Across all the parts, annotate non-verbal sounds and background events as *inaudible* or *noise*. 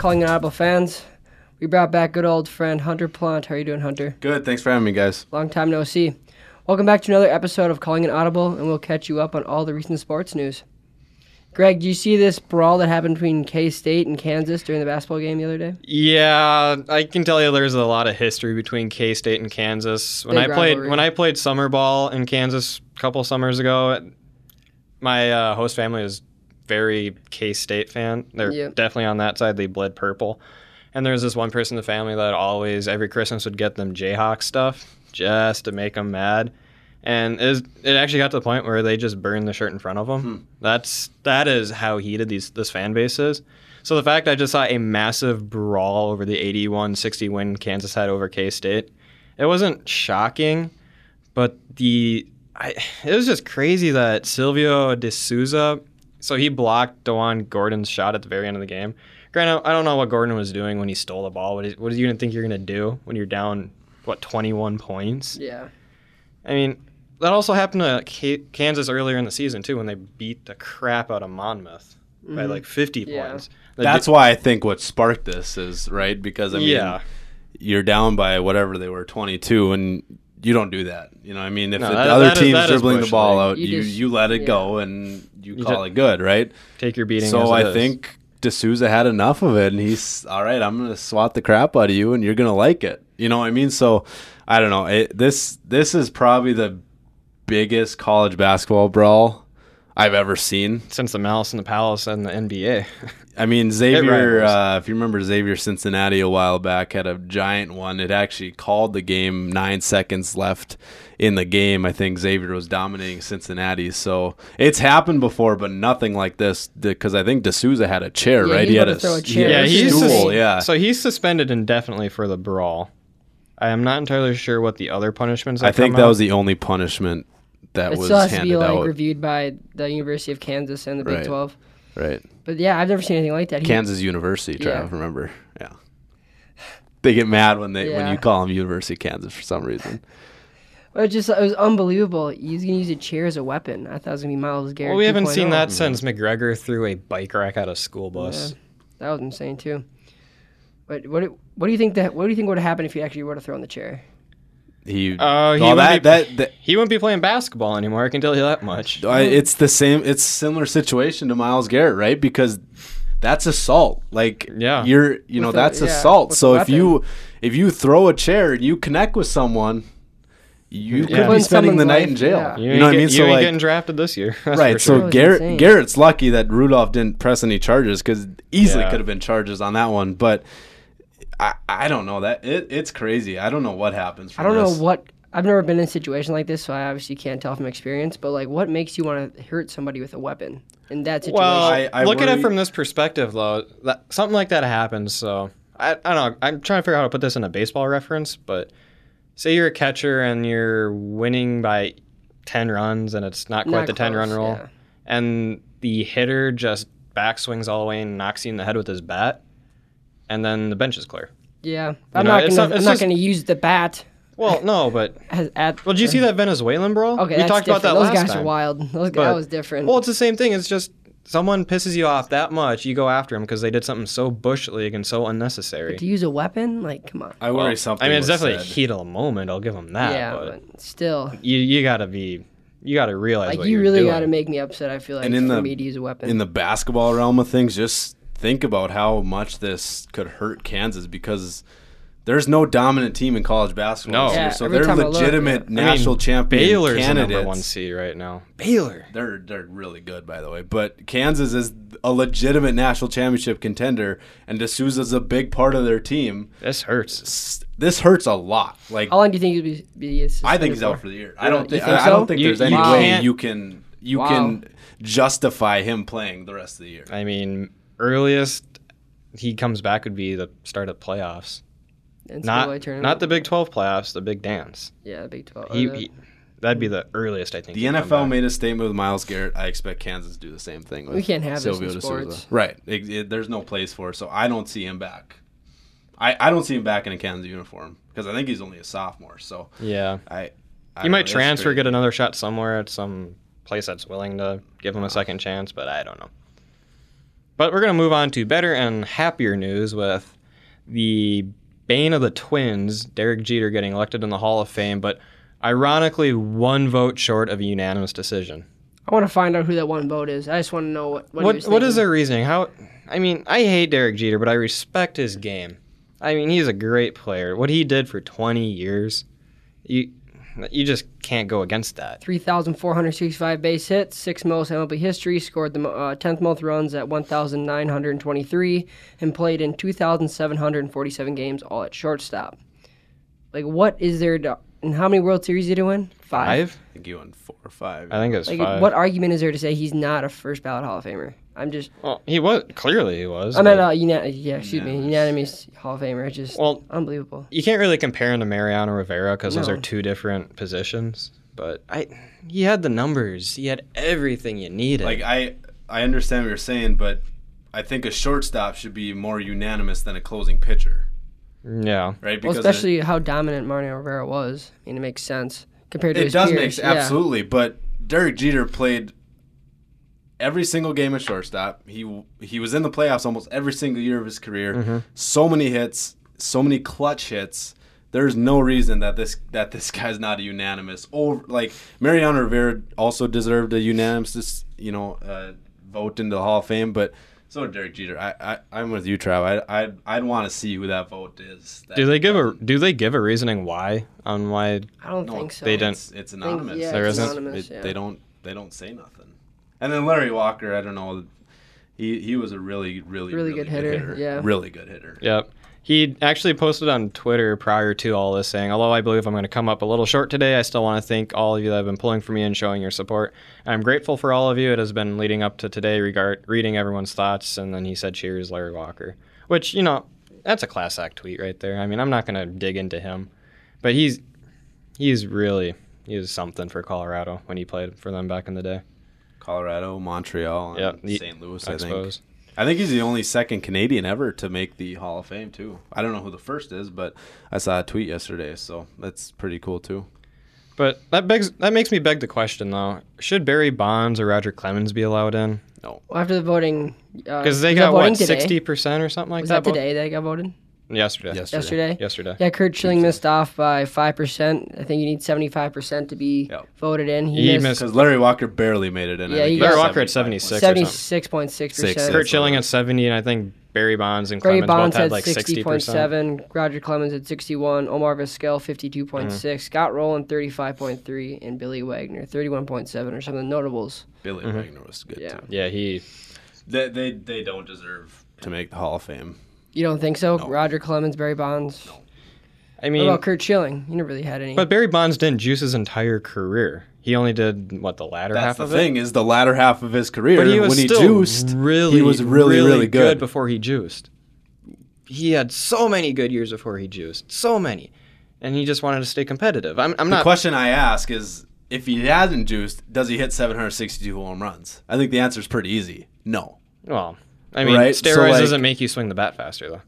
calling in Audible fans. We brought back good old friend Hunter Plant. How are you doing, Hunter? Good. Thanks for having me, guys. Long time no see. Welcome back to another episode of Calling an Audible, and we'll catch you up on all the recent sports news. Greg, do you see this brawl that happened between K State and Kansas during the basketball game the other day? Yeah, I can tell you there's a lot of history between K State and Kansas. When Big I played when I played summer ball in Kansas a couple summers ago, my uh, host family was very K State fan. They're Yep. definitely on that side. They bled purple. And there was this one person in the family that always every Christmas would get them Jayhawk stuff just to make them mad. And it, was, it actually got to the point where they just burned the shirt in front of them. Hmm. That's that is how heated these this fan base is. So the fact I just saw a massive brawl over the 81-60 win Kansas had over K State, it wasn't shocking, but the I, it was just crazy that Silvio De Sousa, so he blocked DaJuan Gordon's shot at the very end of the game. Granted, I don't know what Gordon was doing when he stole the ball. What, is, what do you gonna think you're gonna do when you're down what 21 points? Yeah. I mean, that also happened to K- Kansas earlier in the season too when they beat the crap out of Monmouth by like 50 Mm-hmm. Yeah. points. They That's did- why I think what sparked this is right because I mean, yeah. you're down by whatever they were, 22, and you don't do that. You know, what I mean, if No, the that- other that is- team's that is dribbling the ball league. out, You you just- you let it yeah. go and you, You call ju- it good, right? Take your beating. So as I it is. think De Sousa had enough of it, and he's all right. I'm gonna swat the crap out of you, and you're gonna like it. You know what I mean? So I don't know. It, this this is probably the biggest college basketball brawl I've ever seen. since the Malice in the Palace and the NBA. I mean, *laughs* Xavier, uh, if you remember Xavier Cincinnati a while back, had a giant one. It actually called the game nine seconds left in the game. I think Xavier was dominating Cincinnati. So it's happened before, but nothing like this because I think De Sousa had a chair, Yeah, right? he He had a, a chair. yeah, he's stool, sus- yeah. So he's suspended indefinitely for the brawl. I am not entirely sure what the other punishments. Are. I think come that out. was the only punishment that It was still has to be like out. reviewed by the University of Kansas and the Big Right. 12. right. But yeah, I've never seen anything like that. He- Kansas University, Trav, Yeah. remember? Yeah. They get mad when they when you call them University of Kansas for some reason. *laughs* It was just it was unbelievable. He's gonna use a chair as a weapon. I thought it was gonna be Myles Garrett. Well, we haven't 2.0. seen Mm-hmm. that since McGregor threw a bike rack at a school bus. Yeah, that was insane too. But what do- what do you think that what do you think would have happened if he actually would have thrown the chair? He, Uh, he well, would that, be- that, *laughs* that He wouldn't be playing basketball anymore. I can tell you that much. I, it's the same. It's similar situation to Myles Garrett, right? Because that's assault. Like, Yeah. you're, you know, With a- that's yeah, assault. So if you if you throw a chair and you connect with someone, you could Yeah. be spending the night life, in jail. yeah. You, You, ain't know what I mean? You So ain't like, getting drafted this year. *laughs* that's right. for So Garrett insane. Garrett's lucky that Rudolph didn't press any charges because easily Yeah. could have been charges on that one. But I I don't know that it, it's crazy. I don't know what happens. I don't this. know what I've never been in a situation like this, so I obviously can't tell from experience. But like, what makes you want to hurt somebody with a weapon in that situation? Well, I- I look at it from this perspective, though. That something like that happens. So I, I don't know. I'm trying to figure out how to put this in a baseball reference, but say you're a catcher and you're winning by ten runs, and it's not quite Not the ten run rule, yeah. and the hitter just backswings all the way and knocks you in the head with his bat, and then the bench is clear. yeah, I'm know, not it's gonna not- I'm not just- gonna use the bat Well, no, but *laughs* as at. well, did you see that Venezuelan brawl? Okay, we that's talked about that different. last Those guys time. are wild. *laughs* Those, But- that was different. Well, it's the same thing. It's just someone pisses you off that much, you go after them because they did something so bush league and so unnecessary. to use a weapon, like, come on. I worry Well, something. I mean, it's was definitely said. a heat of the moment. I'll give them that. yeah, but but still, you you gotta be, you gotta realize like, what you you're really doing. got to make me upset. I feel like And in for the- me to use a weapon. in the basketball realm of things, just think about how much this could hurt Kansas because there's no dominant team in college basketball No. Yeah, so they're time I look, legitimate yeah. I mean, national champion Baylor's the candidates. number one seed right now. Baylor. They're they're really good, by the way. But Kansas is a legitimate national championship contender, and De Sousa's a big part of their team. This hurts. This hurts a lot. Like How long do you think he'd be? be I think he's out for? for the year. I don't think, think I, I don't think You- there's any you way you can you Wow. can justify him playing the rest of the year. I mean, earliest he comes back would be the start of playoffs. NCAA Not tournament? not the Big Twelve playoffs, the Big Dance. Yeah, the Big Twelve. He, the- he- that'd be the earliest I think. The NFL made a statement with Myles Garrett. I expect Kansas to do the same thing. With We can't have this in Silvio De Sousa. sports. Right. It- it- there's no place for it, so I don't see him back. I, I don't see him back in a Kansas uniform because I think he's only a sophomore. So Yeah. I, I He might know, transfer, get another shot somewhere at some place that's willing to give him a uh, second chance, but I don't know. But we're going to move on to better and happier news with the bane of the Twins, Derek Jeter, getting elected in the Hall of Fame, but ironically, one vote short of a unanimous decision. I want to find out who that one vote is. I just want to know what what, What what is their reasoning? How? I mean, I hate Derek Jeter, but I respect his game. I mean, he's a great player. What he did for 20 years, you you just can't go against that. 3,465 base hits, sixth most MLB history, scored the mo- uh, 10th most runs at 1,923, and played in 2,747 games, all at shortstop. Like, what is there to, and how many World Series did he win? Five. Five? I think you won four or five. I think it's Like, five. what argument is there to say he's not a first ballot Hall of Famer? I'm just, Well, he was clearly he was. I meant, but uh, uni- yeah, excuse me, unanimous Hall of Famer. It's just well, unbelievable. you can't really compare him to Mariano Rivera because those No. are two different positions. But I, he had the numbers. He had everything you needed. like I I understand what you're saying, but I think a shortstop should be more unanimous than a closing pitcher, yeah, right? Well, it- especially how dominant Mariano Rivera was. I mean, it makes sense compared to it his does peers. make Yeah. absolutely, but Derek Jeter played every single game at shortstop. He he was in the playoffs almost every single year of his career. Mm-hmm. So many hits, so many clutch hits. There's no reason that this that this guy's not a unanimous. Or like Mariano Rivera also deserved a unanimous, you know, uh, vote into the Hall of Fame, but. So did Derek Jeter. I, I I'm with you, Trav. I I'd, I'd want to see who that vote is. That do they give a do they give a reasoning why on why? I don't No, think so. they didn't. It's, it's anonymous. yeah, There it's isn't? anonymous, It- yeah. They don't. They don't say nothing. And then Larry Walker, I don't know. He he was a really really Really good hitter, yeah. really good hitter. Yep. He actually posted on Twitter prior to all this saying, although I believe I'm going to come up a little short today, I still want to thank all of you that have been pulling for me and showing your support. I'm grateful for all of you. It has been leading up to today, regard reading everyone's thoughts, and then he said, "Cheers, Larry Walker," which you know, that's a class act tweet right there. I mean, I'm not going to dig into him, but he's he's really he was something for Colorado when he played for them back in the day. Colorado, Montreal, and Yeah, St. Louis. I think. I think he's the only second Canadian ever to make the Hall of Fame too. I don't know who the first is, but I saw a tweet yesterday, so that's pretty cool too. But that begs that makes me beg the question though: Should Barry Bonds or Roger Clemens be allowed in? No, Well, after the voting, uh, Because they was got what today? sixty percent or something like Was that. that vote? today that got voted? Yesterday. yesterday. Yesterday. Yesterday. Yeah, Curt Schilling missed off by five percent. I think you need seventy five percent to be Yep. voted in. He, He missed, missed- Because Larry Walker barely made it in. Yeah, think he he got- was Larry Walker at 75. 76 or seventy something. six point six Six, percent. Curt Schilling at seventy, and I think Barry Bonds and Barry Clemens Bonds both had had like sixty sixty point percent. seven. Roger Clemens at sixty one. Omar Vizquel fifty two point six. Mm-hmm. Scott Rolen thirty five point three, and Billy Wagner thirty one point seven are some of the notables. Billy Mm-hmm. Wagner was good Yeah. too. Yeah, he. They, they they don't deserve to make the Hall of Fame. You don't think so? No. Roger Clemens, Barry Bonds. I What mean, about Curt Schilling? You never really had any. but Barry Bonds didn't juice his entire career. He only did what the latter That's half the thing it. is the latter half of his career But he was when he still juiced. really, he was really really, good. before he juiced. He had so many good years before he juiced, so many, and he just wanted to stay competitive. I'm, I'm The not. question I ask is, if he hasn't juiced, does he hit 762 home runs? I think the answer is pretty easy. No. Well, I mean, Right, so, steroids like- doesn't make you swing the bat faster, though.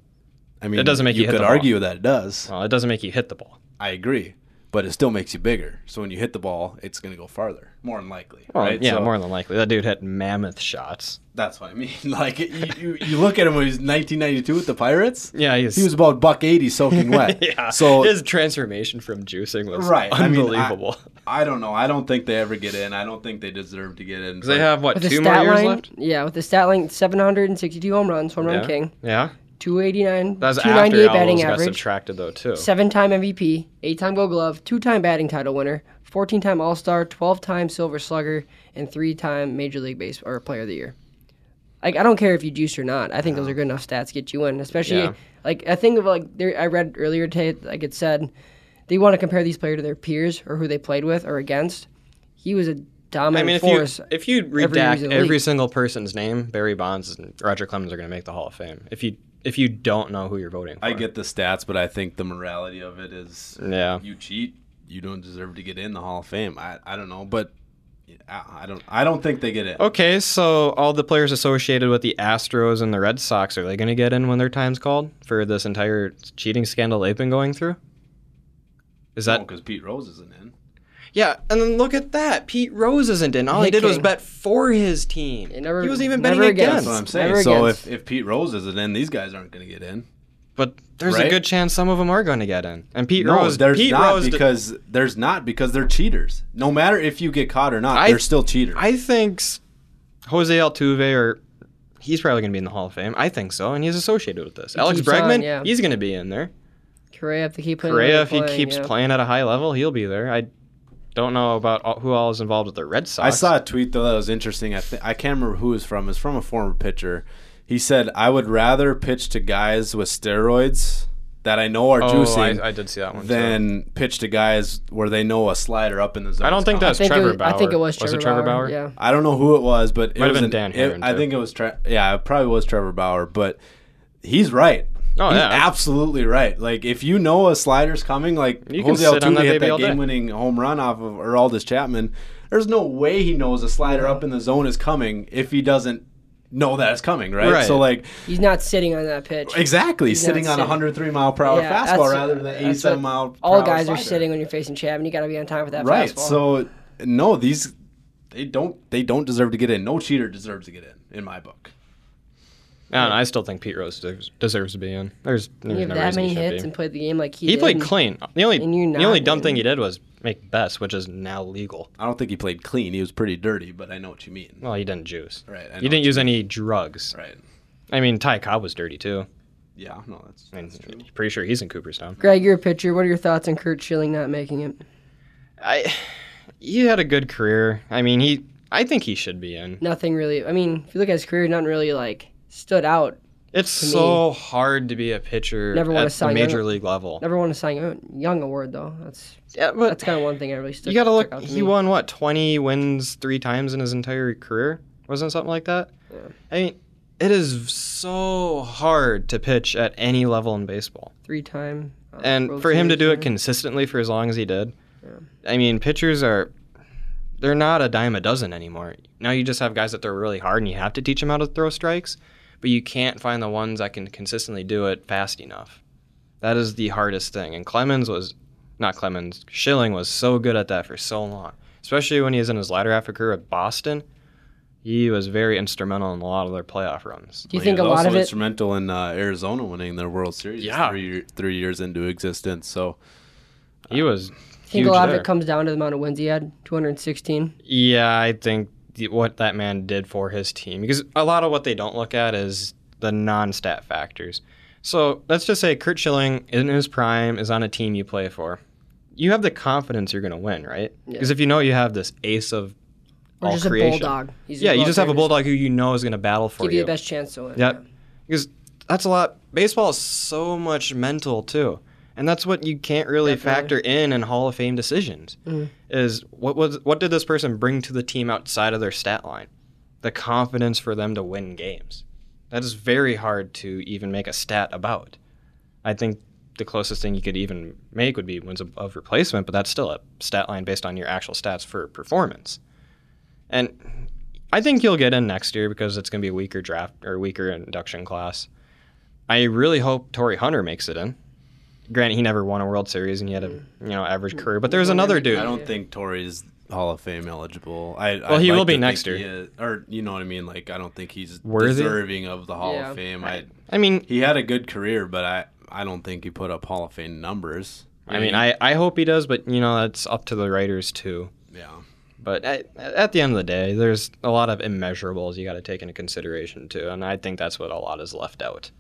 I mean, It doesn't make you hit could argue that it does. Well, it doesn't make you hit the ball. I agree, but it still makes you bigger. So when you hit the ball, it's going to go farther, more than likely. Well, right? yeah, So more than likely. That dude hit mammoth shots. That's what I mean. *laughs* Like you, you, you look at him when he was 1992 with the Pirates. Yeah, he's, He was about buck 80 soaking *laughs* wet. yeah. So his transformation from juicing was right, I mean, I- unbelievable. I don't know. I don't think they ever get in. I don't think they deserve to get in. 'Cause they have what with two more years line, left. yeah, with the stat line, seven hundred and sixty two home runs, home run Yeah. king, Yeah, two eighty nine, that was two after ninety eight all batting got average, subtracted though too. seven time MVP, eight time Gold Glove, two time batting title winner, fourteen time All Star, twelve time Silver Slugger, and three time Major League Base or Player of the Year. Like I don't care if you juice or not. I think those are good enough stats to get you in. Especially Yeah. like I think of like there. I read earlier today, like it said, they want to compare these players to their peers or who they played with or against. He was a dominant I mean, if force. you if you every redact reason every, single person's name, Barry Bonds and Roger Clemens are going to make the Hall of Fame. If you if you don't know who you're voting for, I get the stats, but I think the morality of it is Yeah. you cheat, you don't deserve to get in the Hall of Fame. I, I don't know, but I, I don't I don't think they get in. Okay, so all the players associated with the Astros and the Red Sox are they going to get in when their time's called for this entire cheating scandal they've been going through? Is that because Pete Rose isn't in. Yeah, and then look at that. Pete Rose isn't in. All he Hey, did was bet for his team. He never- he wasn't even betting against. against. That's what I'm saying. Never So against. if, if Pete Rose isn't in, these guys aren't going to get in. But there's a good chance some of them are going to get in. And Pete No, Rose, there's Pete not Rose, d- because there's not because they're cheaters. No matter if you get caught or not, I- they're still cheaters. I think Jose Altuve or he's probably going to be in the Hall of Fame. I think so, and he's associated with this. He Alex keeps on, Bregman, yeah. he's going to be in there. Correa, if they keep playing. Correa, if he playing, keeps yeah. playing at a high level, he'll be there. I don't know about all, who all is involved with the Red Sox. I saw a tweet though that was interesting. I th- I can't remember who was from. It's from a former pitcher. He said, "I would rather pitch to guys with steroids that I know are Oh, juicing I, I did see that one. too. than pitch to guys where they know a slider up in the zone." I don't think that's think, Trevor was, I think it Bauer. was Trevor, Was it Trevor Bauer. Bauer? Yeah. I don't know who it was, but it Might have been an- Dan it- I think it was. Tre- yeah, it probably was Trevor Bauer, but he's right. Oh, he's yeah. absolutely right. Like if you know a slider's coming, like You can Jose sit on Altuve that hit that game-winning home run off of Aroldis Chapman. There's no way he knows a slider up in the zone is coming if he doesn't know that it's coming, right? Right. So like He's not sitting on that pitch. exactly, He's sitting on a 103 mile per hour Yeah, fastball rather than the that's 87 mile. per All hour guys are sitting when you're facing Chapman. You got to be on time with that Right. fastball. So no, these they don't they don't deserve to get in. No cheater deserves to get in, in my book. Yeah, and I still think Pete Rose deserves, deserves to be in. There's, you have no that many he hits be. and played the game like he, He did. played clean. The only and you're the only dumb in. thing he did was make best, which is now legal. I don't think he played clean. He was pretty dirty, but I know what you mean. Well, he didn't juice. Right. I know He didn't use mean. any drugs. Right. I mean, Ty Cobb was dirty too. Yeah. No, that's, I mean, that's true. pretty sure he's in Cooperstown. Greg, you're a pitcher. What are your thoughts on Curt Schilling not making it? I, he had a good career. I mean, he. I think he should be in. Nothing really. I mean, if you look at his career, nothing really like stood out. It's to so hard to be a pitcher Never won a at Cy the Young- major league level. Never won a Young, Young award though. That's Yeah, but that's kind of one thing I really stuck. you got to look. out to He me. won what twenty wins three times in his entire career. Wasn't it something like that? Yeah. I mean, it is so hard to pitch at any level in baseball. three time. Uh, and for him to do it consistently for as long as he did Yeah. i mean pitchers are they're not a dime a dozen anymore now you just have guys that throw really hard and you have to teach them how to throw strikes but you can't find the ones that can consistently do it fast enough that is the hardest thing and clemens was not clemens schilling was so good at that for so long especially when he was in his latter half of career at boston he was very instrumental in a lot of their playoff runs Do you Well, think he a lot of also it? instrumental in uh, Arizona winning their World Series Yeah. three, three years into existence. So he was I think huge a lot of it comes down to the amount of wins he had. 216. Yeah, I think the, what that man did for his team because a lot of what they don't look at is the non-stat factors. So let's just say Curt Schilling in his prime is on a team you play for. You have the confidence you're going to win, right? Yeah. Because if you know you have this ace of Or all just creation, a bulldog. He's yeah, you just have a bulldog who you know is going to battle for Give you. Give you the best chance to win. Yep. Because that's a lot. Baseball is so much mental too, and that's what you can't really Definitely. factor in in Hall of Fame decisions. Mhm. Is what was what did this person bring to the team outside of their stat line? The confidence for them to win games. That is very hard to even make a stat about. I think the closest thing you could even make would be wins above replacement, but that's still a stat line based on your actual stats for performance. And I think you'll get in next year because it's going to be a weaker draft or weaker induction class. I really hope Torii Hunter makes it in. Granted, he never won a World Series and he had a mm. you know average mm. career, but there's another dude. I don't think Torii's Hall of Fame eligible. I Well, I'd he will be next year. is- or you know what I mean? Like I don't think he's Worthy? deserving of the Hall Yeah. of Fame. I I mean, he had a good career, but I I don't think he put up Hall of Fame numbers. I mean, I, I hope he does, but you know that's up to the writers too. yeah. But at, at the end of the day, there's a lot of immeasurables you got to take into consideration too, and I think that's what a lot is left out.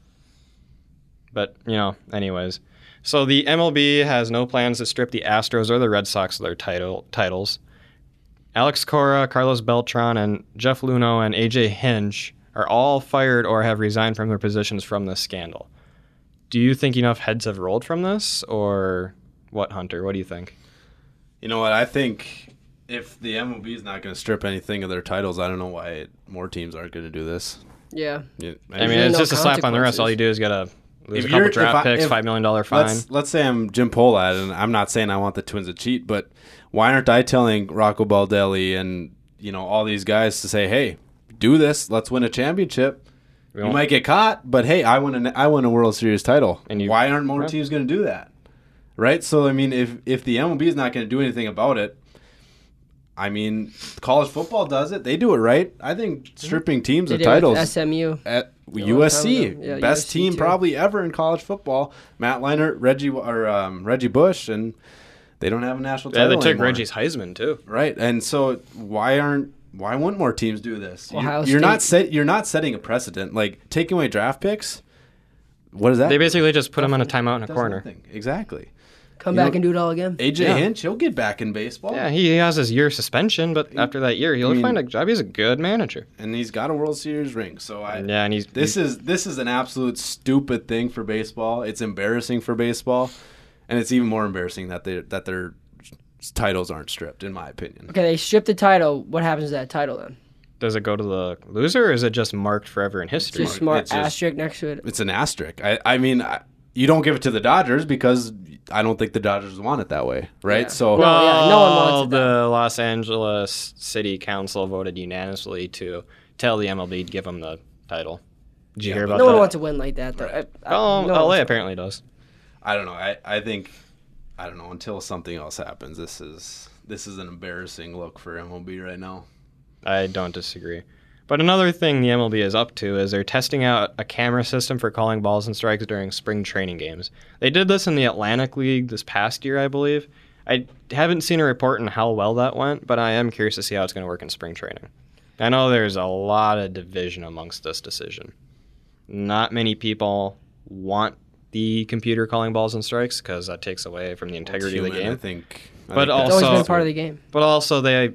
But you know, anyways, so the MLB has no plans to strip the Astros or the Red Sox of their title titles. Alex Cora, Carlos Beltran, and Jeff Luhnow and AJ Hinch are all fired or have resigned from their positions from this scandal. Do you think enough heads have rolled from this, or what, Hunter? What do you think? You know what? I think if the MLB is not going to strip anything of their titles, I don't know why more teams aren't going to do this. Yeah. Yeah, I mean, it's no just a slap on the wrist. All you do is get a lose If a couple you're- draft I- picks, if- five million dollar fine. Let's let's say I'm Jim Pohlad, and I'm not saying I want the Twins to cheat, but why aren't I telling Rocco Baldelli and you know all these guys to say, hey, do this, let's win a championship. You might get caught, but hey, I win a I win a World Series title. And you- why aren't more Yeah. teams going to do that? Right? So I mean, if if the MLB is not going to do anything about it, I mean, college football does it. They do it right. I think mm-hmm. stripping teams They of did it with titles SMU. at USC. Yeah, best USC team too. probably ever in college football. Matt Leinart, Reggie or um, Reggie Bush, and they don't have a national title. Yeah, they took anymore. Reggie's Heisman too. right, and so why aren't why wouldn't more teams do this? You- you're not set. You're not setting a precedent. Like taking away draft picks. What is that? They basically just put them on a timeout in a corner. nothing. Exactly. Come You back know- and do it all again. AJ Yeah. Hinch, he'll get back in baseball. Yeah, he has his year suspension, but after that year, he'll I mean- find a job. He's a good manager. and he's got a World Series ring. So I, yeah, and he's this is this is an absolute stupid thing for baseball. It's embarrassing for baseball, and it's even more embarrassing that they that their titles aren't stripped, in my opinion. Okay, they strip the title. What happens to that title then? Does it go to the loser, or is it just marked forever in history? It's just smart It's just- asterisk next to it. It's an asterisk. I, I mean, I, you don't give it to the Dodgers because I don't think the Dodgers want it that way, right? Yeah. So Well, yeah, no one wants it the Los Angeles City Council voted unanimously to tell the MLB to give them the title. Did you Yeah, hear about No that? No one wants to win like that, though. Right. I- I- Oh, no LA apparently does. I don't know. I, I think I don't know until something else happens. This is this is an embarrassing look for MLB right now. I don't disagree. But another thing the MLB is up to is they're testing out a camera system for calling balls and strikes during spring training games. They did this in the Atlantic League this past year, I believe. I haven't seen a report on how well that went, but I am curious to see how it's going to work in spring training. I know there's a lot of division amongst this decision. Not many people want the computer calling balls and strikes because that takes away from the integrity It's of the game. I think. I But think that's It's always also- been part of the game. But also, they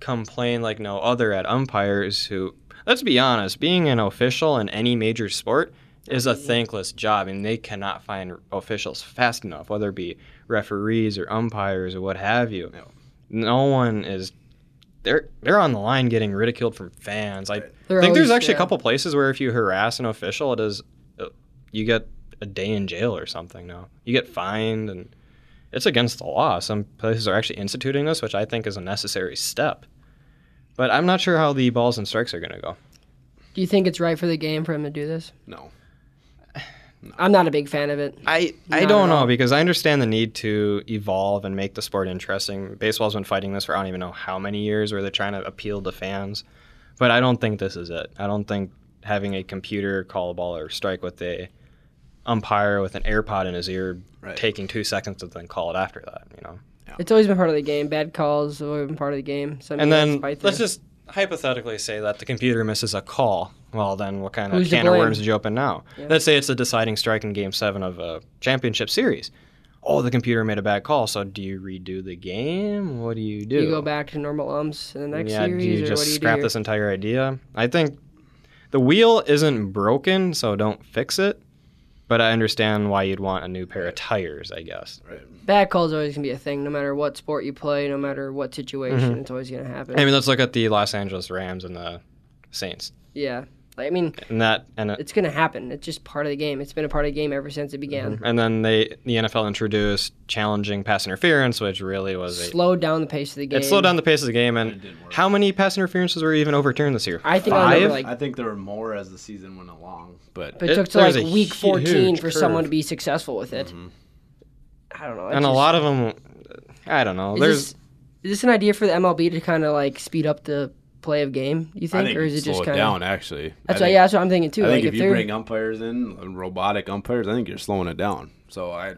complain like no other at umpires who, let's be honest, being an official in any major sport is a thankless job, and they cannot find officials fast enough, whether it be referees or umpires or what have you. No. No one is. They're they're on the line getting ridiculed from fans. I They're think there's actually yeah. a couple places where if you harass an official, it is uh, you get a day in jail or something. Now you get fined, and it's against the law. Some places are actually instituting this, which I think is a necessary step. But I'm not sure how the balls and strikes are going to go. Do you think it's right for the game for him to do this? no. *sighs* I'm not a big fan of it. I, I don't know because I understand the need to evolve and make the sport interesting. Baseball's been fighting this for I don't even know how many years where they're trying to appeal to fans. But I don't think this is it. I don't think having a computer call a ball or strike with a umpire with an AirPod in his ear Right. taking two seconds to then call it after that, you know. It's always been part of the game. Bad calls have always been part of the game. So, And then let's there. just hypothetically say that the computer misses a call. Well, then what kind of Who's to can of blame? worms did you open now? Yeah. Let's say it's a deciding strike in Game Seven of a championship series. Oh, the computer made a bad call. So do you redo the game? What do you do? Do you go back to normal umps in the next yeah, series, do you or just what do you scrap do? this entire idea? I think the wheel isn't broken, so don't fix it. But I understand why you'd want a new pair of tires. I guess. Right. Bad calls always gonna be a thing, no matter what sport you play, no matter what situation. Mhm. It's always gonna happen. I mean, let's look at the Los Angeles Rams and the Saints, yeah, I mean, and that and. it's gonna happen. It's just part of the game. It's been a part of the game ever since it began. And then they the NFL introduced challenging pass interference, which really was a Slowed down the pace of the game. it slowed down the pace of the game. And how many pass interferences were even overturned this year? I think I Five? like- I think there were more as the season went along, but But it, It- took to like a week 14 huge for someone to be successful with it. Mhm. I don't know. and a lot of them, I don't know. Is There's this, is this an idea for the MLB to kind of like speed up the play of game? You I think, think or is it slow just it kind down actually. That's I what, think, yeah, that's what I'm thinking too. I like think if, if you bring umpires in, robotic umpires, I think you're slowing it down. So I,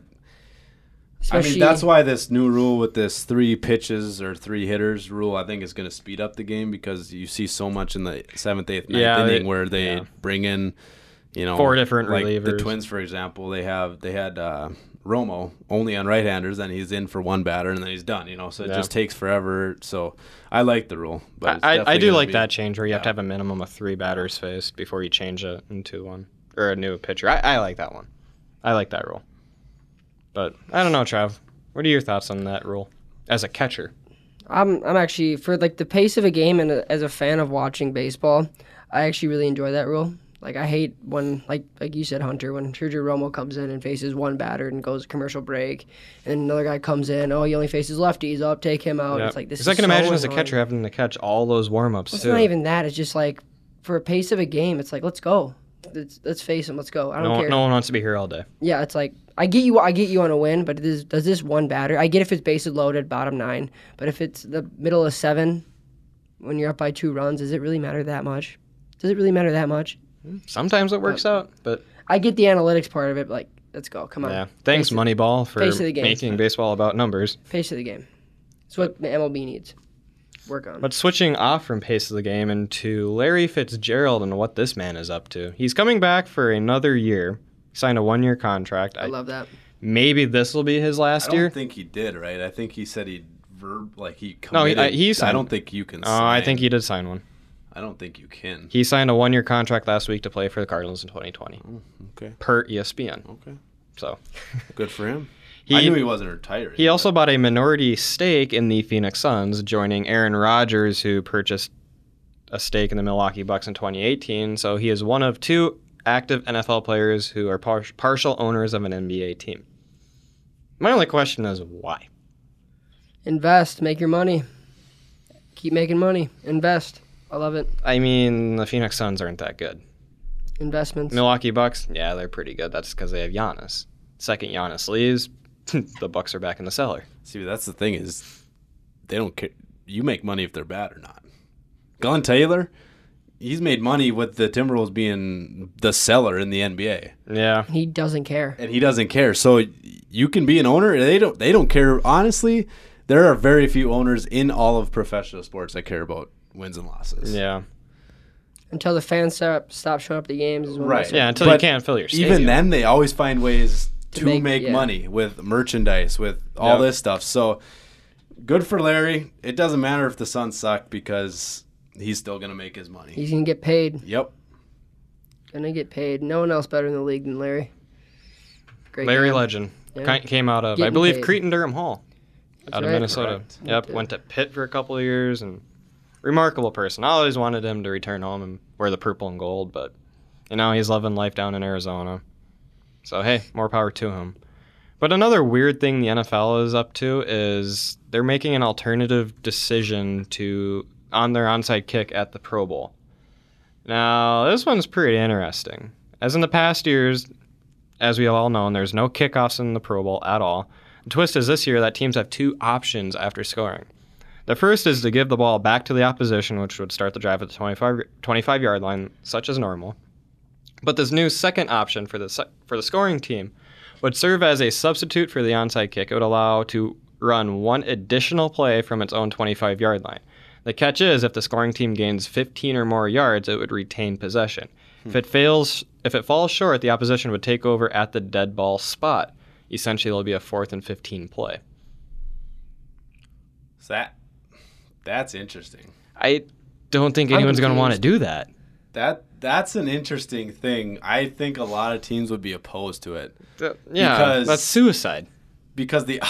I mean, that's why this new rule with this three pitches or three hitters rule, I think is going to speed up the game because you see so much in the seventh, eighth, ninth Yeah, they- inning where they yeah. bring in, you know, Four different like The. Twins, for example, they have they had uh, Romo only on right-handers, then he's in for one batter, and then he's done. You know, so it Yeah. just takes forever. So I like the rule, but it's I, I do like be- that change where you have to have a minimum of three batters faced before you change it into one or a new pitcher. I, I like that one. I like that rule. But I don't know, Trav. What are your thoughts on that rule as a catcher? I'm I'm actually for like the pace of a game and a, as a fan of watching baseball, I actually really enjoy that rule. Like I hate when like like you said, Hunter, when Sergio Romo comes in and faces one batter and goes commercial break, and another guy comes in, oh he only faces lefties, oh, up take him out. Yeah. It's like this. 'Cause is I can so imagine as a catcher having to catch all those warm ups It's too. not even that. It's just like for a pace of a game, it's like let's go. Let's, let's face him. Let's go. I don't No, care. no one wants to be here all day. Yeah, it's like I get you. I get you on a win, but does does this one batter? I get if it's bases loaded, bottom nine, but if it's the middle of seven, when you're up by two runs, does it really matter that much? Does it really matter that much? Sometimes it works out, but I get the analytics part of it. But like, let's go. Come on. yeah. Thanks, Face Moneyball, for face of the game. making baseball about numbers. Pace of the game. It's what the MLB needs. Work on. But switching off from pace of the game into Larry Fitzgerald and what this man is up to. He's coming back for another year. Signed a one-year contract. I I, love that. maybe this will be his last year. I don't year. think he did, right? I think he said he verb like he No, he- committed. uh, he I don't think you can. Oh, I think he did sign one. I don't think you can. He signed a one-year contract last week to play for the Cardinals in 2020, Okay. per ESPN. Okay. So *laughs* Good for him. he I knew he wasn't retired. he also bought a minority stake in the Phoenix Suns, joining Aaron Rodgers, who purchased a stake in the Milwaukee Bucks in 2018. So he is one of two active NFL players who are par- partial owners of an NBA team. My only question is why? Invest. Make your money. Keep making money. Invest. I love it. I mean, the Phoenix Suns aren't that good. Investments. Milwaukee Bucks, yeah, they're pretty good. That's because they have Giannis. Second Giannis leaves, *laughs* the Bucks are back in the cellar. See, that's the thing is, they don't care. You make money if they're bad or not. Glen Taylor, he's made money with the Timberwolves being the cellar in the NBA, Yeah, He doesn't care. and he doesn't care. So you can be an owner. They don't. They don't care. Honestly, there are very few owners in all of professional sports that care about wins and losses. yeah, Until the fans stop, stop showing up to games. Is Right. yeah. Until you can't fill your stadium. Even then, they always find ways to, To make, make- yeah. money with merchandise, with all Yep. this stuff. So good for Larry. It doesn't matter if the Suns suck because he's still going to make his money. He's gonna get paid. Yep. Gonna get paid. No one else better in the league than Larry. Great Larry guy. Legend Yeah. Came out of, I believe, paid. Cretin-Derham Hall, out of. Minnesota. Correct. Yep, went to Pitt for a couple of years and remarkable person. I always wanted him to return home and wear the purple and gold, but you know he's loving life down in Arizona. So hey, more power to him. But another weird thing the NFL is up to is they're making an alternative decision to on their onside kick at the Pro Bowl. Now, this one's pretty interesting. As in the past years, as we all known, there's no kickoffs in the Pro Bowl at all. The twist is this year that teams have two options after scoring. The first is to give the ball back to the opposition, which would start the drive at the 25, 25 yard line, such as normal. But this new second option for the for the scoring team would serve as a substitute for the onside kick. It would allow to run one additional play from its own 25 yard line. The catch is if the scoring team gains 15 or more yards, it would retain possession. Hmm. If it fails, if it falls short, the opposition would take over at the dead ball spot. Essentially, it'll be a fourth and 15 play. So that that's interesting. I don't think anyone's going to want to do that. That that's an interesting thing. I think a lot of teams would be opposed to it yeah, Because- that's suicide. because the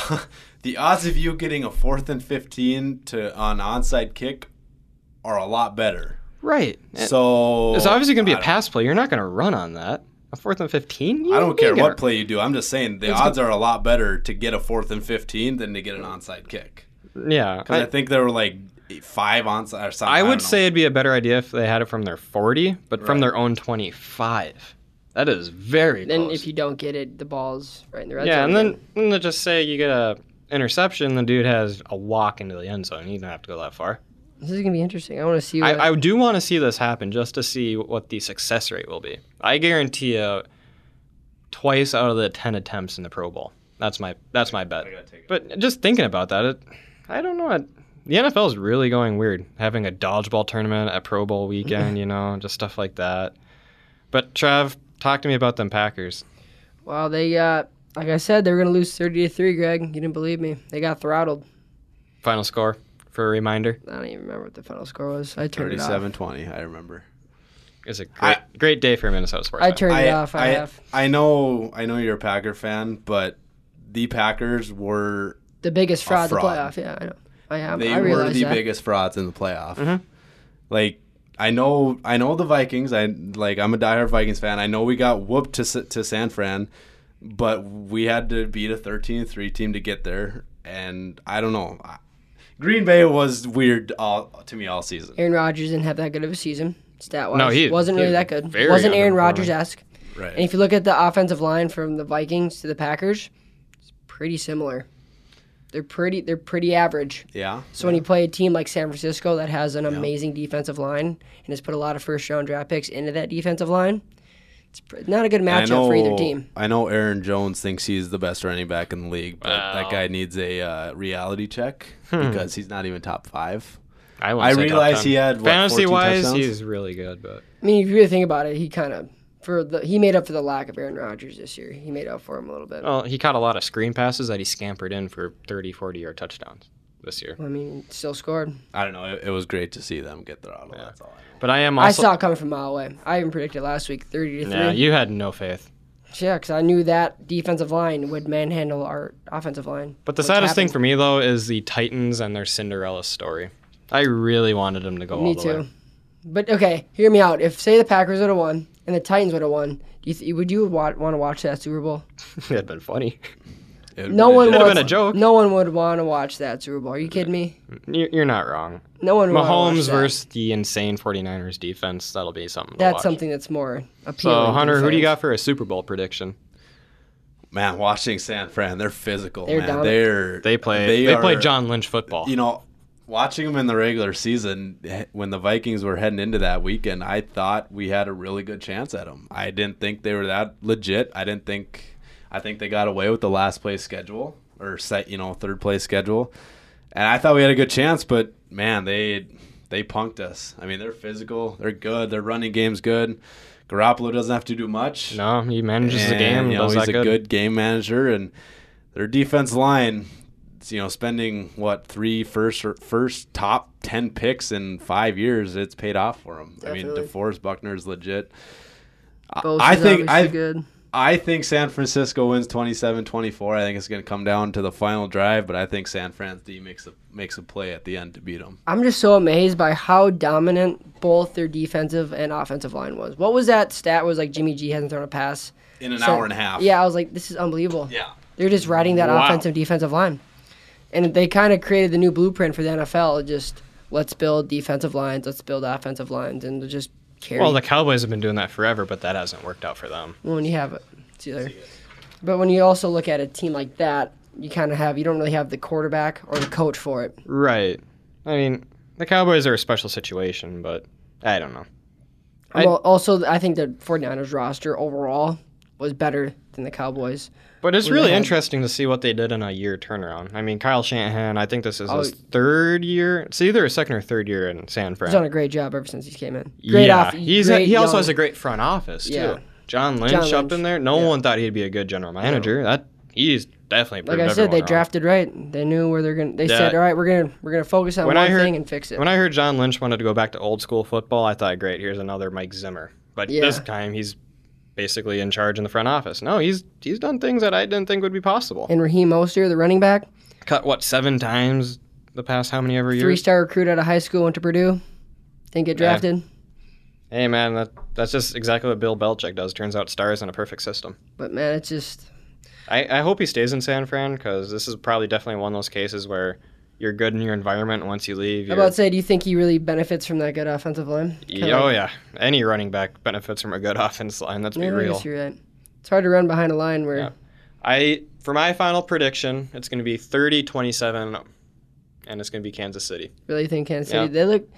*laughs* the odds of you getting a fourth and fifteen to on onside kick are a lot better. Right. So it's obviously going to be I a pass play. You're not going to run on that. A fourth and 15? I don't care what play you do. I'm just saying the odds are a lot better to get a fourth and 15 than to get an onside kick. Yeah. Because I, I, think there were like five onside or something. I don't would know. say it'd be a better idea if they had it from their 40, but from their own 25. That is very Then close. if you don't get it, the ball's right in the red yeah, zone. Yeah, and then, again. and then just say you get a interception, the dude has a walk into the end zone. You don't have to go that far. this is gonna be interesting. I want to see. I, I do want to see this happen just to see what the success rate will be. I guarantee you twice out of the 10 attempts in the Pro Bowl. That's my that's my bet. But just thinking about that, it, I don't know. It, the NFL is really going weird. Having a dodgeball tournament at Pro Bowl weekend, you know, just stuff like that. But Trav, talk to me about them Packers. Well, they uh, like I said, they were gonna lose thirty to three. Greg, you didn't believe me. They got throttled. Final score for a reminder I don't even remember what the final score was. I turned it off. 37-20. I remember. is a great great day for Minnesota sports. I fan. turned it off. I, I, have I know I know you're a Packer fan, but the Packers were the biggest fraud, the playoff. Yeah, I know. I have. they I were the that. biggest frauds in the playoff. Mhm. Like I know I know the Vikings. I like I'm a diehard Vikings fan. I know we got whooped to to San Fran, but we had to beat a 13-3 team to get there. And I don't know. Green Bay was weird all, to me all season. Aaron Rodgers didn't have that good of a season. stat wise. No, he- wasn't he really was that good. very wasn't Aaron. Rodgers esque. Right. And if you look at the offensive line from the Vikings to the Packers, it's pretty similar. They're pretty they're pretty average. yeah. So when you play a team like San Francisco that has an amazing defensive line and has put a lot of first round draft picks into that defensive line, it's pr- not a good And I matchup for either team. I know Aaron Jones thinks he's the best running back in the league, but Wow. that guy needs a uh, reality check because he's not even top five. I, I realize he had, what, fantasy 14 wise, touchdowns? he's really good, but I mean, if you really think about it, he kind of for the he made up for the lack of Aaron Rodgers this year. He made up for him a little bit. well, he caught a lot of screen passes that he scampered in for 30, 40 yard touchdowns this year. I mean, still scored. I don't know. It, it was great to see them get their auto. Yeah. That's all. I know. But I am I saw it coming from a mile away. I even predicted last week thirty to three. Nah, you had no faith. Yeah, because I knew that defensive line would manhandle our offensive line. But the Which saddest thing for me though is the Titans and their Cinderella story. I really wanted them to go all Me the too. way. But okay, hear me out. If say the Packers would have won and the Titans would have won, do you th- would you wa- want to watch that Super Bowl? *laughs* It'd been funny. It No it one It'd have been a joke. No one would want to watch that Super Bowl. Are you kidding me? You're you're not wrong. No one. would wanna watch Mahomes that. versus the insane 49ers defense. That'll be something. to That's watch. something that's more appealing. So to Hunter, who do you got for a Super Bowl prediction? Man, watching San Fran, they're physical. They're man. dominant. They're They play. They, are- play John Lynch football. You know, watching them in the regular season when the Vikings were heading into that weekend, I thought we had a really good chance at them. I didn't think they were that legit. I didn't think. I think they got away with the last place schedule or set, you know, third place schedule, and I thought we had a good chance. But man, they they punked us. I mean, they're physical. They're good. Their running game's good. Garoppolo doesn't have to do much. no, he manages the game. You know, he's a good. good game manager, and their defense line, you know, spending what three first or first top ten picks in five years, it's paid off for them. I mean, DeForest Buckner is legit. I- I think I good. I think San Francisco wins 27-24. I think it's going to come down to the final drive, but I think San Fran's D makes a makes a play at the end to beat them. I'm just so amazed by how dominant both their defensive and offensive line was. What was that stat? Was like Jimmy G hasn't thrown a pass In an So- hour and a half. Yeah, I was like, this is unbelievable. Yeah. They're just riding that Wow. offensive defensive line. And they kind of created the new blueprint for the NFL. Just let's build defensive lines, let's build offensive lines, and just carry. Well, the Cowboys have been doing that forever, but that hasn't worked out for them. when you have it, it's either. But when you also look at a team like that, you kind of have you don't really have the quarterback or the coach for it. Right. I mean, the Cowboys are a special situation, but I don't know. I- well, also I think the 49ers roster overall was better than the Cowboys. But it's really interesting to see what they did in a year turnaround. I mean, Kyle Shanahan, I think this is Oh. his third year. It's either his second or third year in San Fran. He's done a great job ever since he came in. Great yeah, off. he's great he also young- has a great front office too. Yeah. John Lynch, up Lynch, in there. No yeah. one thought he'd be a good general manager. That he's definitely like proved I said, they wrong. drafted right. They knew where they're gonna. They Yeah. said, all right, we're gonna we're gonna focus on When one I heard- thing and fix it. When I heard John Lynch wanted to go back to old school football, I thought, great, here's another Mike Zimmer. But Yeah. this time he's basically in charge in the front office. No, he's he's done things that I didn't think would be possible. and Raheem Mostert, the running back, Cut what seven times the past how many ever Three star recruit out of high school, went to Purdue, didn't get Yeah. drafted. Hey man, that that's just exactly what Bill Belichick does. Turns out stars in a perfect system. But man, it's just I, I hope he stays in San Fran because this is probably definitely one of those cases where you're good in your environment once you leave. I'm about to say, do you think he really benefits from that good offensive line? Kinda Yeah, oh like- yeah, any running back benefits from a good *laughs* offense line. Let's be Yeah, real. you're right. It's hard to run behind a line where Yeah. I for my final prediction, it's going to be 30-27, and it's going to be Kansas City. really think Kansas City. Yeah. They look,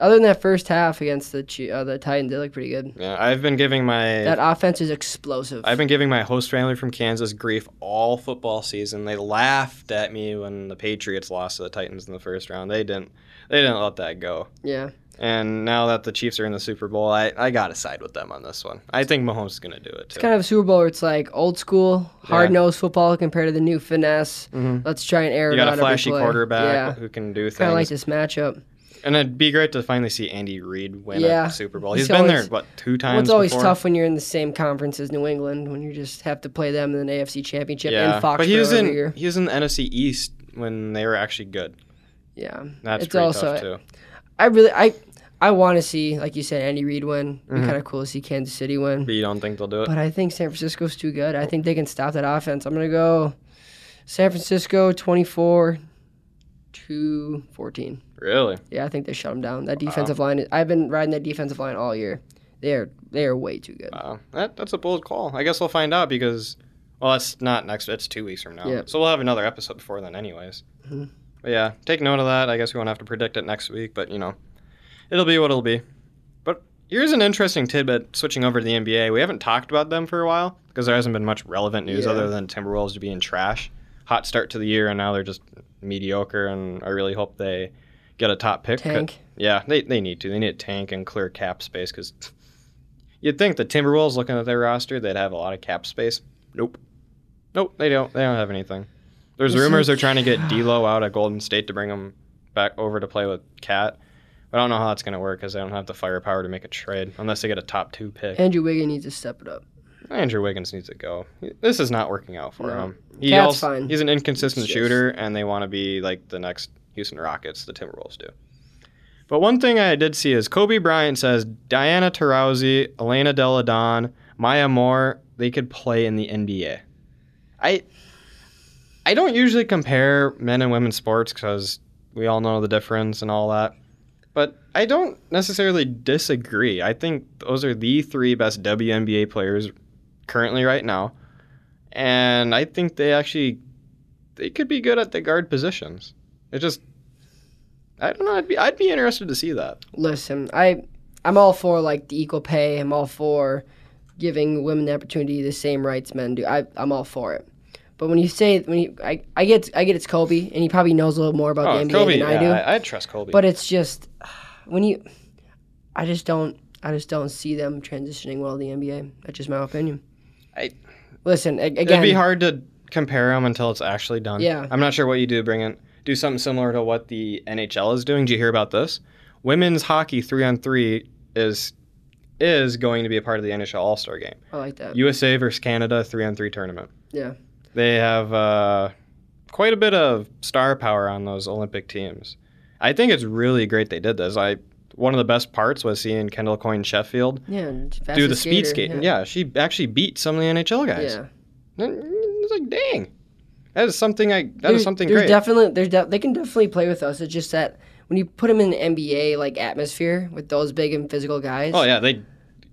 other than that first half against the uh, the Titans, they look pretty good. Yeah, I've been giving my That offense is explosive. I've been giving my host family from Kansas grief all football season. They laughed at me when the Patriots lost to the Titans in the first round. They didn't they didn't let that go. yeah, And now that the Chiefs are in the Super Bowl, I, I got to side with them on this one. I think Mahomes is going to do it it's kind of a Super Bowl where it's like old school, hard nosed football compared to the new finesse. Mhm. Let's try and air You it got a flashy quarterback Yeah, who can do kind of like this matchup. And it'd be great to finally see Andy Reid win Yeah. a Super Bowl. He's He's been there, always- what, two times Well, it's always before? tough when you're in the same conference as New England when you just have to play them in the AFC Championship Yeah, in Foxborough but he was in year. he was in the NFC East when they were actually good. Yeah, That's it's pretty also tough too. I really I I want to see like you said Andy Reid win. It'd be Mhm. kind of cool to see Kansas City win. But you don't think they'll do it? But I think San Francisco's too good. I think they can stop that offense. I'm gonna go San Francisco 24, 214. Really? Yeah, I think they shut them down. That defensive line. I've been riding that defensive line all year. They are they are way too good. Wow. That, that's a bold call. I guess we'll find out because, well, that's not next. It's two weeks from now. Yeah. So we'll have another episode before then, anyways. Mhm. But yeah, take note of that. I guess we won't have to predict it next week, but you know, it'll be what it'll be. But here's an interesting tidbit. Switching over to the NBA, we haven't talked about them for a while because there hasn't been much relevant news Yeah. other than Timberwolves being trash. Hot start to the year, and now they're just mediocre. And I really hope they get a top pick. Tank. Yeah, they, they need to. They need a tank and clear cap space because you'd think the Timberwolves, looking at their roster, they'd have a lot of cap space. Nope. Nope, they don't. They don't have anything. There's This rumors they're trying to get *sighs* D'Lo out at Golden State to bring him back over to play with KAT. But I don't know how that's going to work because they don't have the firepower to make a trade unless they get a top two pick. Andrew Wiggins needs to step it up. Andrew Wiggins needs to go. This is not working out for No. him. He KAT's also, fine. He's an inconsistent just- shooter, and they want to be like the next Houston Rockets, the Timberwolves do. But one thing I did see is Kobe Bryant says Diana Taurasi, Elena Delle Donne, Maya Moore, they could play in the NBA. I I don't usually compare men and women's sports because we all know the difference and all that. But I don't necessarily disagree. I think those are the three best WNBA players currently right now. And I think they actually they could be good at the guard positions. It just I don't know, I'd be I'd be interested to see that. Listen, I I'm all for like the equal pay. I'm all for giving women the opportunity the same rights men do. I I'm all for it. But when you say when you I, I get I get it's Kobe and he probably knows a little more about Oh, the NBA Kobe, than I yeah, do. I, I trust Kobe. But it's just when you I just don't I just don't see them transitioning well to the NBA. That's just my opinion. I- listen a- again. It'd be hard to compare them until it's actually done. Yeah. I'm not sure what you do. Bring in do something similar to what the NHL is doing. Did you hear about this? Women's hockey three on three is is going to be a part of the NHL All Star game. I like that. USA versus Canada three on three tournament. Yeah. They have uh, quite a bit of star power on those Olympic teams. I think it's really great they did this. I one of the best parts was seeing Kendall Coyne Sheffield Yeah. do the speed skater, skating. Yeah. she actually beat some of the NHL guys. Yeah. It's like, dang, that is something I that is There's- something there's great. definitely there's de- they can definitely play with us. It's just that when you put them in the NBA like atmosphere with those big and physical guys. oh yeah, they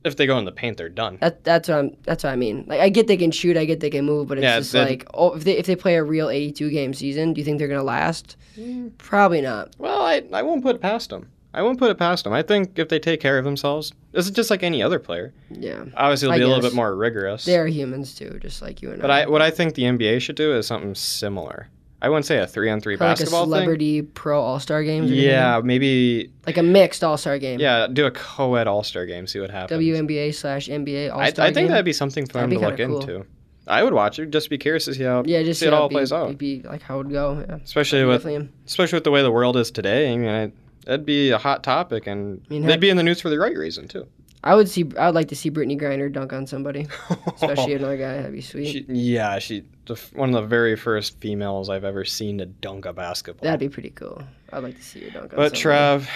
if they go in the paint, they're done. That, that's what I'm. That's what I mean. Like I get they can shoot, I get they can move, but it's Yeah, just that- like, oh, if they if they play a real 82 game season, do you think they're gonna last? Mm. Probably not. Well, I I won't put it past them. I won't put it past them. I think if they take care of themselves, this is just like any other player. Yeah, Obviously, it'll I be a little bit more rigorous. they are humans too, just like you and I. But I, what I think the NBA should do is something similar. I wouldn't say a three-on-three Kinda like a basketball thing. celebrity pro All Star game. Yeah, maybe. like a mixed All Star game. Yeah, do a co-ed All-Star game. See what happens. WNBA slash NBA All I, Star I game. think that'd be something for them to look cool. into. I would watch it. Just be curious to see how. yeah, just see it all be- plays out. it'd be like how it would go. Yeah. Especially with Definitely. especially with the way the world is today. I mean, I, that'd be a hot topic, and mean, they'd be in the news for the right reason too. I would see. I would like to see Brittney Griner dunk on somebody, *laughs* especially another guy. That'd be sweet. She, yeah, she the, one of the very first females I've ever seen to dunk a basketball. That'd be pretty cool. I'd like to see her dunk on but. Trev,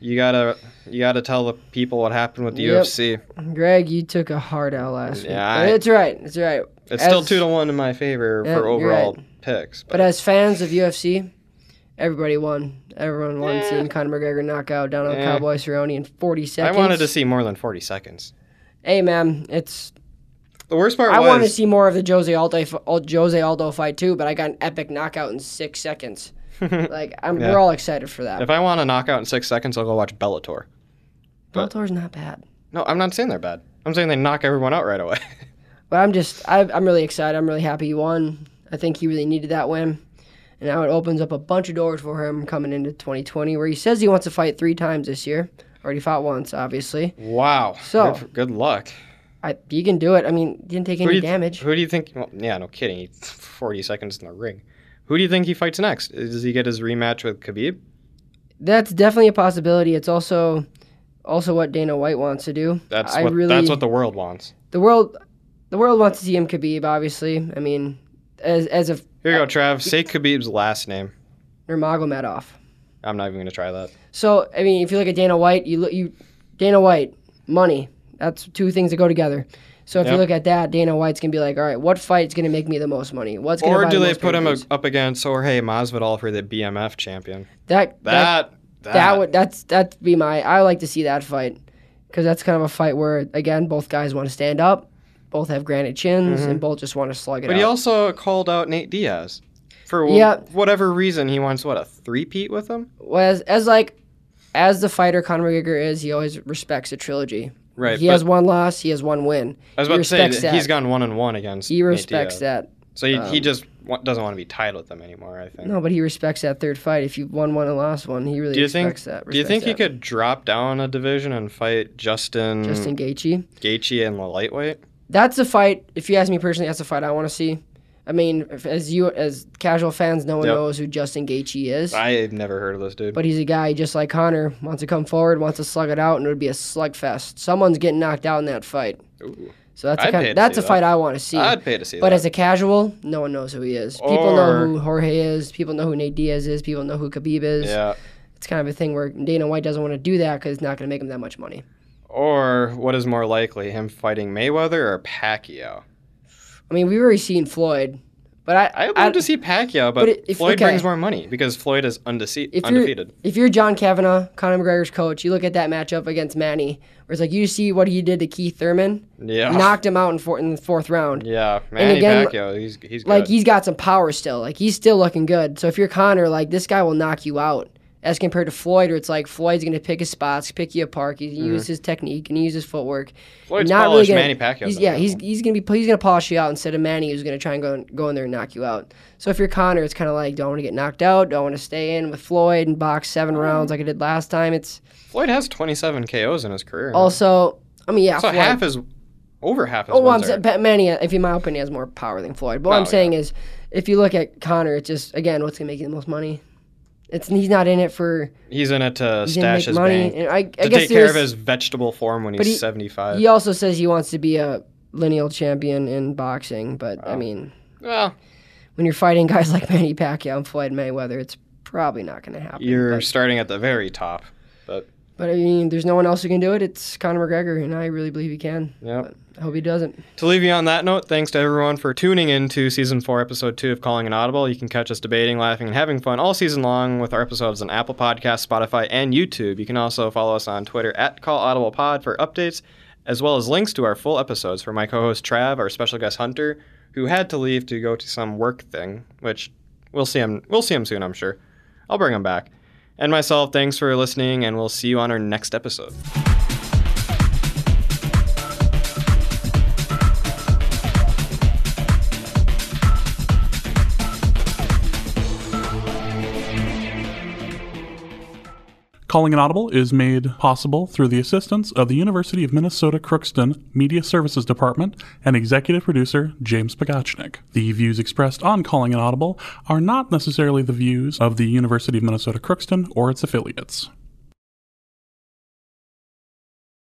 you gotta you gotta tell the people what happened with the Yep. UFC. Greg, you took a hard out last week. Yeah, But I- it's right. It's right. It's still two to one in my favor Yeah, for overall right. picks. But as fans of UFC, everybody won. Everyone won Yeah. seeing Conor McGregor knock out Donald Yeah. Cowboy Cerrone in 40 seconds. I wanted to see more than forty seconds. Hey, man, it's. The worst part I was want to see more of the Jose Aldo, Jose Aldo fight too, but I got an epic knockout in six seconds. *laughs* Like, I'm, Yeah. we're all excited for that. if I want a knockout in six seconds, I'll go watch Bellator. but- Bellator's not bad. No, I'm not saying they're bad. I'm saying they knock everyone out right away. *laughs* But I'm just, I, I'm really excited. I'm really happy he won. I think he really needed that win. And now it opens up a bunch of doors for him coming into 2020, where he says he wants to fight three times this year. Already fought once, obviously. wow. So- good, good luck. I, he can do it. I mean, didn't take Who any you, damage. Who do you think? Well, yeah, no kidding. He's 40 seconds in the ring. Who do you think he fights next? Does he get his rematch with Khabib? That's definitely a possibility. It's also, also what Dana White wants to do. That's I what really, that's what the world wants. the world, the world wants to see him Khabib. Obviously, I mean, as as a Here you go, uh, Trav. Say Khabib's last name. Nurmagomedov. I'm not even gonna try that. So I mean, if you look at Dana White, you look you Dana White, money. That's two things that go together. So if you look at that, Dana White's gonna be like, all right, what fight's gonna make me the most money? What's gonna Or do the they put him up against Jorge Masvidal for the BMF champion? that that That that would that's that'd be my I like to see that fight because that's kind of a fight where again both guys want to stand up, both have granite chins, and both just want to slug it Mm-hmm. But he also called out Nate Diaz for Yeah. whatever reason he wants what a three peat with him. as as like as the fighter Conor McGregor is, he always respects a trilogy. Right. He has one loss, he has one win. I was he about to say that he's that. gone one and one against. He respects that. So he, he um, just wa- doesn't want to be tied with them anymore. I think. No, but he respects that third fight. If you won one and lost one, he really do you think? respects that. do you think respects he could drop down a division and fight Justin, Justin Gaethje? Gaethje in the lightweight? That's a fight. If you ask me personally, that's a fight I want to see. I mean, if, as you as casual fans, no one Yep. knows who Justin Gaethje is. I've never heard of this dude. But he's a guy just like Conor wants to come forward, wants to slug it out, and it would be a slugfest. Someone's getting knocked out in that fight. Ooh. So that's a I'd kind pay to that's see a that. fight I want to see. I'd pay to see But that. as a casual, no one knows who he is. People know Or- who Jorge is. People know who Nate Diaz is. People know who Khabib is. yeah. It's kind of a thing where Dana White doesn't want to do that because it's not going to make him that much money. Or what is more likely, him fighting Mayweather or Pacquiao? I mean, we've already seen Floyd, but I I'd love to see Pacquiao, but, but if- Floyd okay. brings more money because Floyd is undece- if undefeated. You're, if you're John Kavanagh, Conor McGregor's coach, you look at that matchup against Manny, where it's like you see what he did to Keith Thurman, Yeah. knocked him out in, four, in the fourth round. yeah, Manny again, Pacquiao, he's he's Like he's got some power still. Like he's still looking good. So if you're Conor, like this guy will knock you out. As compared to Floyd, where it's like Floyd's going to pick his spots, pick you apart. He's going to use his technique and use his footwork. Mm-hmm. Floyd's not polished, gonna, Manny Pacquiao He's, yeah, he's he's going to be he's going to polish you out instead of Manny, who's going to try and go go in there and knock you out. So if you're Conor, it's kind of like, do I want to get knocked out? Do I want to stay in with Floyd and box seven Mm. rounds like I did last time? It's Floyd has 27 KOs in his career. also, I mean, yeah, so Floyd, half is over half his Oh, well, I'm saying, Manny, if in my opinion, has more power than Floyd. But what Oh, I'm saying yeah. is, if you look at Conor, it's just again, what's gonna make you the most money? It's he's not in it for He's in it to stash his money. bank. And I, I to guess take care of his vegetable form when he's he- 75. He also says he wants to be a lineal champion in boxing, but I Oh. mean, well, when you're fighting guys *laughs* like Manny Pacquiao and Floyd Mayweather, it's probably not gonna happen. you're but, starting at the very top. But but I mean, there's no one else who can do it. It's Conor McGregor, and I really believe he can. Yeah. I hope he doesn't. To leave you on that note, thanks to everyone for tuning in to season four, episode two of Calling an Audible. You can catch us debating, laughing, and having fun all season long with our episodes on Apple Podcasts, Spotify, and YouTube. You can also follow us on Twitter at Call Audible Pod for updates, as well as links to our full episodes for my co-host Trav, our special guest Hunter, who had to leave to go to some work thing, which we'll see him. We'll see him soon, I'm sure. I'll bring him back. And myself, thanks for listening, and we'll see you on our next episode. Calling an Audible is made possible through the assistance of the University of Minnesota Crookston Media Services Department and executive producer James Pagachnik. The views expressed on Calling an Audible are not necessarily the views of the University of Minnesota Crookston or its affiliates.